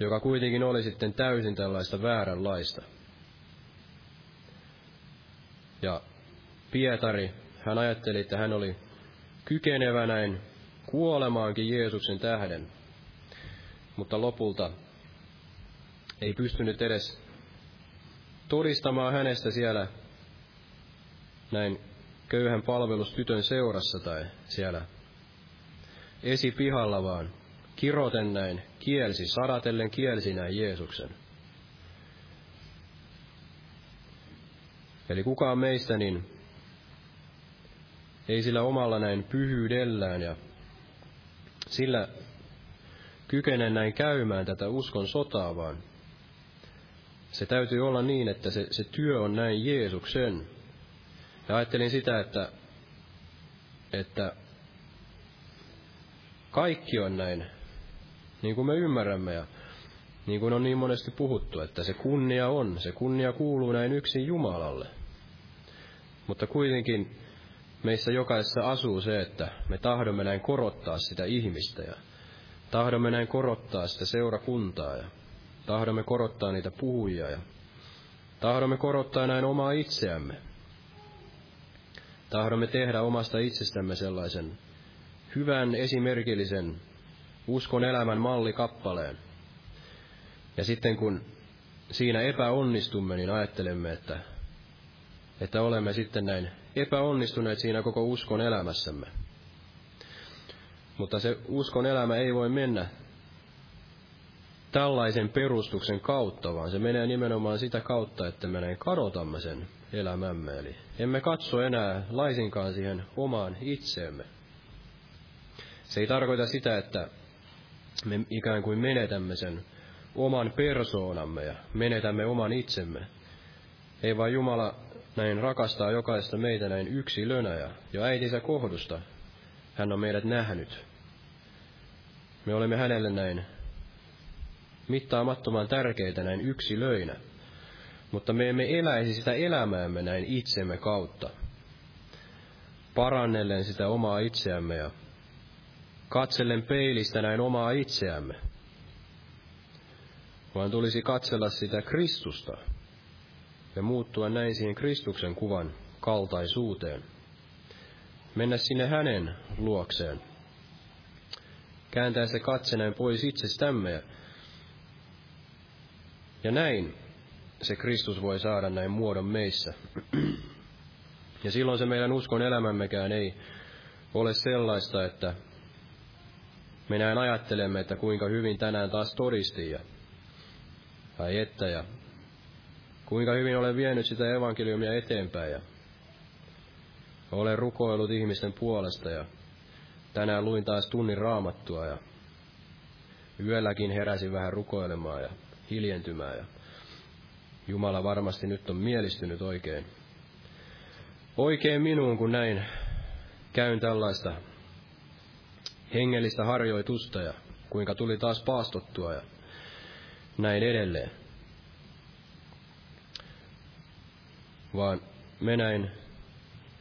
joka kuitenkin oli sitten täysin tällaista vääränlaista. Ja Pietari, hän ajatteli, että hän oli kykenevä näin kuolemaankin Jeesuksen tähden, mutta lopulta ei pystynyt edes todistamaan hänestä siellä näin köyhän palvelustytön seurassa tai siellä esipihalla, vaan kiroten näin kielsi, sadatellen kielsi näin Jeesuksen. Eli kukaan meistä niin ei sillä omalla näin pyhyydellään ja sillä kykene näin käymään tätä uskon sotaa, vaan se täytyy olla niin, että se, se työ on näin Jeesuksen. Ja ajattelin sitä, että, että kaikki on näin, niin kuin me ymmärrämme ja niin kuin on niin monesti puhuttu, että se kunnia on, se kunnia kuuluu näin yksin Jumalalle. Mutta kuitenkin meissä jokaisessa asuu se, että me tahdomme näin korottaa sitä ihmistä ja tahdomme näin korottaa sitä seurakuntaa ja tahdomme korottaa niitä puhujia ja tahdomme korottaa näin omaa itseämme. Tahdomme tehdä omasta itsestämme sellaisen hyvän esimerkillisen uskon elämän mallikappaleen. Ja sitten kun siinä epäonnistumme, niin ajattelemme, että, että olemme sitten näin epäonnistuneet siinä koko uskon elämässämme. Mutta se uskon elämä ei voi mennä tällaisen perustuksen kautta, vaan se menee nimenomaan sitä kautta, että me näin kadotamme sen elämämme. Eli emme katso enää laisinkaan siihen omaan itseemme. Se ei tarkoita sitä, että me ikään kuin menetämme sen oman persoonamme ja menetämme oman itsemme. Ei vaan Jumala näin rakastaa jokaista meitä näin yksilönä ja jo äitinsä kohdusta hän on meidät nähnyt. Me olemme hänelle näin mittaamattoman tärkeitä näin yksilöinä, mutta me emme eläisi sitä elämäämme näin itsemme kautta, parannellen sitä omaa itseämme ja katsellen peilistä näin omaa itseämme, vaan tulisi katsella sitä Kristusta, ja muuttua näin siihen Kristuksen kuvan kaltaisuuteen. Mennä sinne hänen luokseen. Kääntää se katse näin pois itsestämme ja, näin se Kristus voi saada näin muodon meissä. Ja silloin se meidän uskon elämämmekään ei ole sellaista, että me näin ajattelemme, että kuinka hyvin tänään taas todisti ja, tai että ja kuinka hyvin olen vienyt sitä evankeliumia eteenpäin ja olen rukoillut ihmisten puolesta ja tänään luin taas tunnin raamattua ja yölläkin heräsin vähän rukoilemaan ja hiljentymään ja Jumala varmasti nyt on mielistynyt oikein. Oikein minuun, kun näin käyn tällaista hengellistä harjoitusta ja kuinka tuli taas paastottua ja näin edelleen. vaan me näin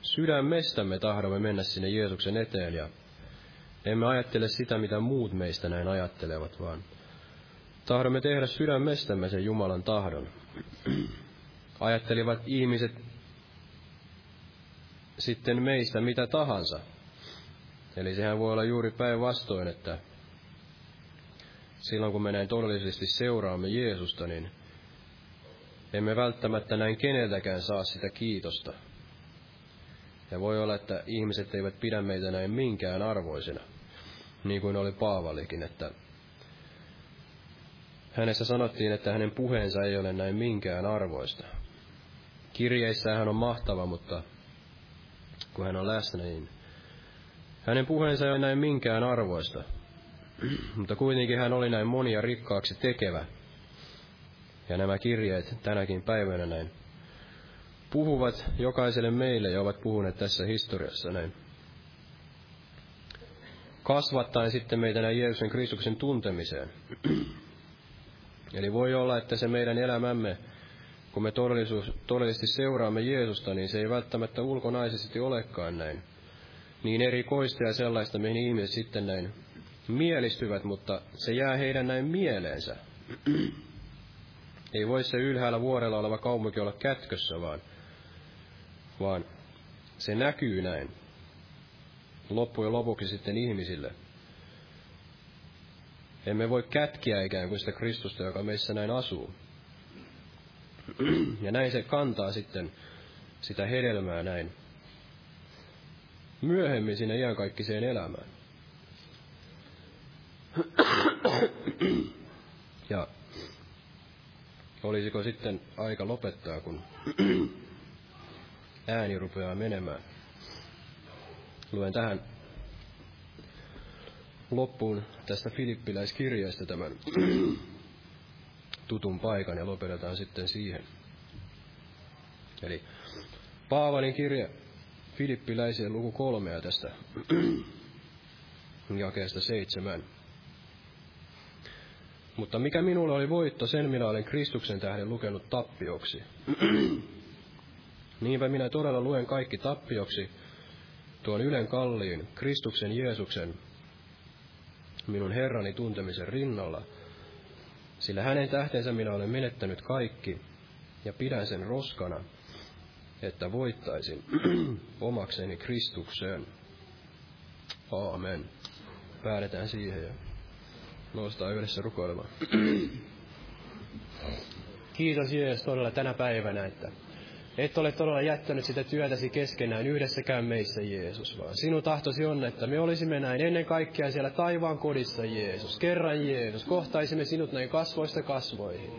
sydämestämme tahdomme mennä sinne Jeesuksen eteen ja emme ajattele sitä, mitä muut meistä näin ajattelevat, vaan tahdomme tehdä sydämestämme sen Jumalan tahdon. Ajattelivat ihmiset sitten meistä mitä tahansa. Eli sehän voi olla juuri päinvastoin, että silloin kun me näin todellisesti seuraamme Jeesusta, niin emme välttämättä näin keneltäkään saa sitä kiitosta. Ja voi olla, että ihmiset eivät pidä meitä näin minkään arvoisena, niin kuin oli Paavalikin, että hänessä sanottiin, että hänen puheensa ei ole näin minkään arvoista. Kirjeissä hän on mahtava, mutta kun hän on läsnä, niin hänen puheensa ei ole näin minkään arvoista. mutta kuitenkin hän oli näin monia rikkaaksi tekevä ja nämä kirjeet tänäkin päivänä näin puhuvat jokaiselle meille ja ovat puhuneet tässä historiassa näin. Kasvattaen sitten meitä näin Jeesuksen Kristuksen tuntemiseen. Eli voi olla, että se meidän elämämme, kun me todellisesti seuraamme Jeesusta, niin se ei välttämättä ulkonaisesti olekaan näin. Niin erikoista ja sellaista, mihin ihmiset sitten näin mielistyvät, mutta se jää heidän näin mieleensä Ei voi se ylhäällä vuorella oleva kaupunki olla kätkössä, vaan, vaan se näkyy näin loppujen lopuksi sitten ihmisille. Emme voi kätkiä ikään kuin sitä Kristusta, joka meissä näin asuu. Ja näin se kantaa sitten sitä hedelmää näin myöhemmin sinne iankaikkiseen elämään. Ja olisiko sitten aika lopettaa, kun ääni rupeaa menemään. Luen tähän loppuun tästä Filippiläiskirjeestä tämän tutun paikan ja lopetetaan sitten siihen. Eli Paavalin kirja Filippiläiseen luku kolmea tästä [CLEARS THROAT] jakeesta seitsemän. Mutta mikä minulle oli voitto, sen minä olen Kristuksen tähden lukenut tappioksi. [CLEARS THROAT] Niinpä minä todella luen kaikki tappioksi tuon ylen kalliin Kristuksen Jeesuksen minun Herrani tuntemisen rinnalla, sillä hänen tähtensä minä olen menettänyt kaikki ja pidän sen roskana, että voittaisin [CLEARS THROAT] omakseni Kristukseen. Aamen. Päädetään siihen ja noustaan yhdessä rukoilemaan. [CLEARS THROAT] Kiitos Jeesus todella tänä päivänä, että et ole todella jättänyt sitä työtäsi keskenään yhdessäkään meissä, Jeesus, vaan sinun tahtosi on, että me olisimme näin ennen kaikkea siellä taivaan kodissa, Jeesus. Kerran, Jeesus, kohtaisimme sinut näin kasvoista kasvoihin.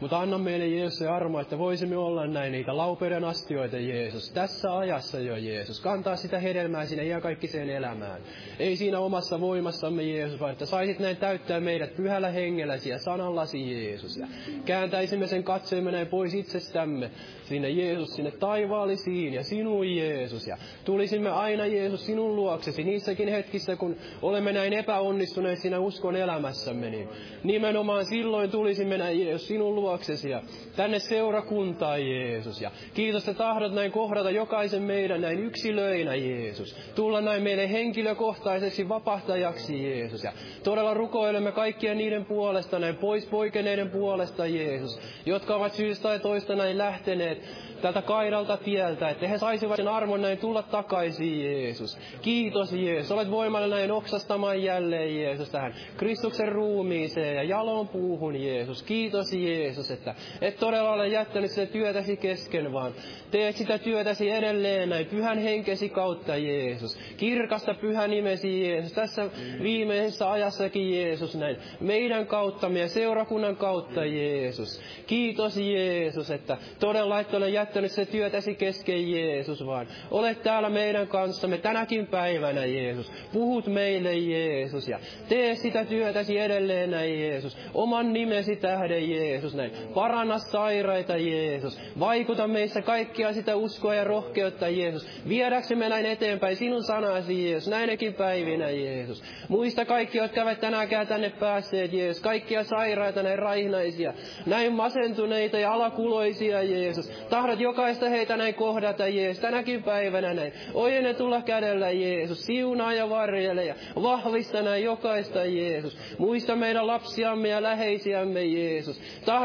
Mutta anna meille Jeesus se armo, että voisimme olla näin niitä laupeuden astioita, Jeesus. Tässä ajassa jo, Jeesus. Kantaa sitä hedelmää sinne iankaikkiseen elämään. Ei siinä omassa voimassamme, Jeesus, vaan että saisit näin täyttää meidät pyhällä hengelläsi ja sanallasi, Jeesus. Ja kääntäisimme sen katseemme näin pois itsestämme sinne Jeesus, sinne taivaallisiin ja sinun Jeesus. Ja tulisimme aina Jeesus sinun luoksesi niissäkin hetkissä, kun olemme näin epäonnistuneet siinä uskon elämässämme. Niin nimenomaan silloin tulisimme näin Jeesus sinun luoksesi ja tänne seurakuntaan Jeesus. Ja kiitos, että tahdot näin kohdata jokaisen meidän näin yksilöinä Jeesus. Tulla näin meille henkilökohtaiseksi vapahtajaksi Jeesus. Ja todella rukoilemme kaikkien niiden puolesta, näin pois poikeneiden puolesta Jeesus, jotka ovat syystä tai toista näin lähteneet tältä kaidalta tieltä, että he saisivat sen armon näin tulla takaisin, Jeesus. Kiitos, Jeesus. Olet voimalla näin oksastamaan jälleen, Jeesus, tähän Kristuksen ruumiiseen ja jaloon puuhun, Jeesus. Kiitos, Jeesus, että et todella ole jättänyt sitä työtäsi kesken, vaan teet sitä työtäsi edelleen näin pyhän henkesi kautta, Jeesus. Kirkasta pyhä nimesi, Jeesus. Tässä viimeisessä ajassakin, Jeesus, näin meidän kauttamme ja seurakunnan kautta, Jeesus. Kiitos, Jeesus, että todella et ole jättänyt se työtäsi kesken, Jeesus, vaan olet täällä meidän kanssamme tänäkin päivänä, Jeesus. Puhut meille, Jeesus, ja tee sitä työtäsi edelleen, näin, Jeesus. Oman nimesi tähden, Jeesus, näin. Paranna sairaita, Jeesus. Vaikuta meissä kaikkia sitä uskoa ja rohkeutta, Jeesus. Viedäksemme näin eteenpäin sinun sanasi, Jeesus, näinäkin päivinä, Jeesus. Muista kaikki, jotka ovat tänäänkään tänne päässeet, Jeesus. Kaikkia sairaita, näin raihnaisia, näin masentuneita ja alakuloisia, Jeesus. Tahdot jokaista heitä näin kohdata, Jeesus, tänäkin päivänä näin. Ojenne tulla kädellä, Jeesus. Siunaa ja varjele ja vahvista näin jokaista, Jeesus. Muista meidän lapsiamme ja läheisiämme, Jeesus.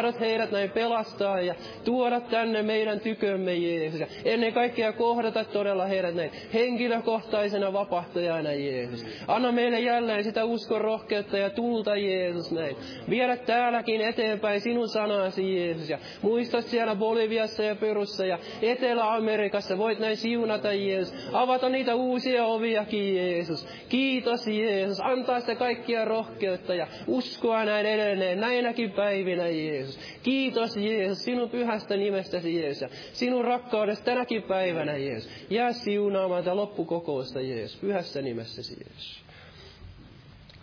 Tahdot heidät näin pelastaa ja tuoda tänne meidän tykömme, Jeesus. Ja ennen kaikkea kohdata todella heidät näin henkilökohtaisena vapahtajana, Jeesus. Anna meille jälleen sitä uskon rohkeutta ja tulta, Jeesus, näin. Viedä täälläkin eteenpäin sinun sanasi, Jeesus. Ja muista siellä Boliviassa ja Perussa ja Etelä-Amerikassa voit näin siunata, Jeesus. Avata niitä uusia oviakin, Jeesus. Kiitos, Jeesus. Antaa sitä kaikkia rohkeutta ja uskoa näin edelleen näinäkin päivinä, Jeesus. Kiitos, Jeesus, sinun pyhästä nimestäsi, Jeesus. Ja sinun rakkaudesta tänäkin päivänä, Jeesus. Jää siunaamaan tätä loppukokousta, Jeesus. Pyhässä nimessäsi, Jeesus.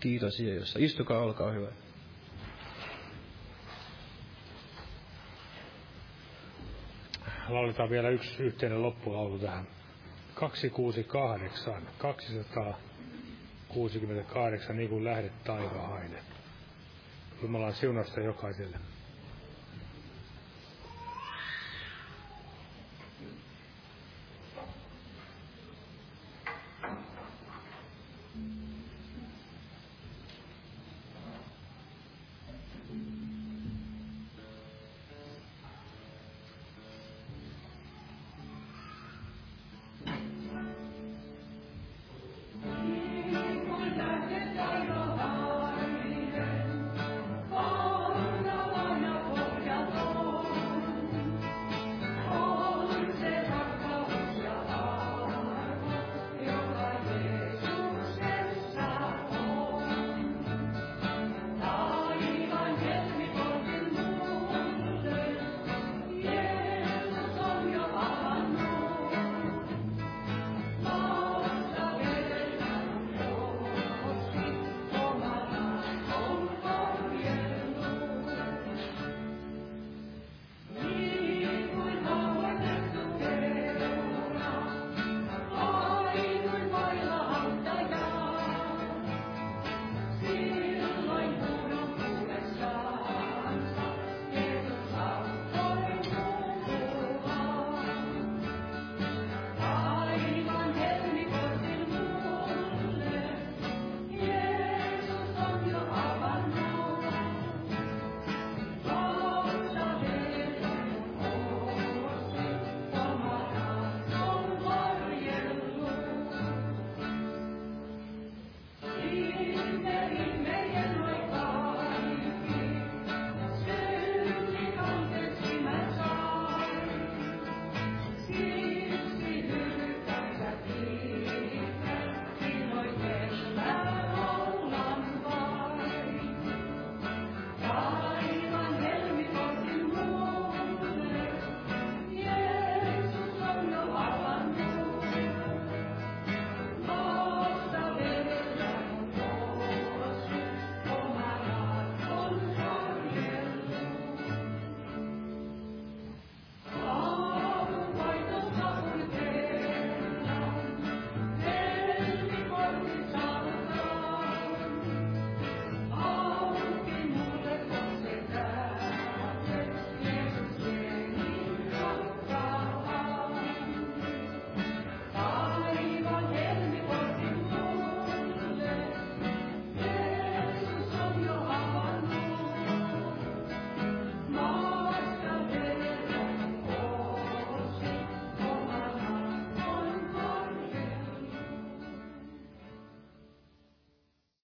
Kiitos Jeesus. Istukaa, olkaa hyvä. Lauletaan vielä yksi yhteinen loppulaulu tähän. 268, 268, niin kuin lähdet taivahainen. Jumalan siunasta jokaiselle.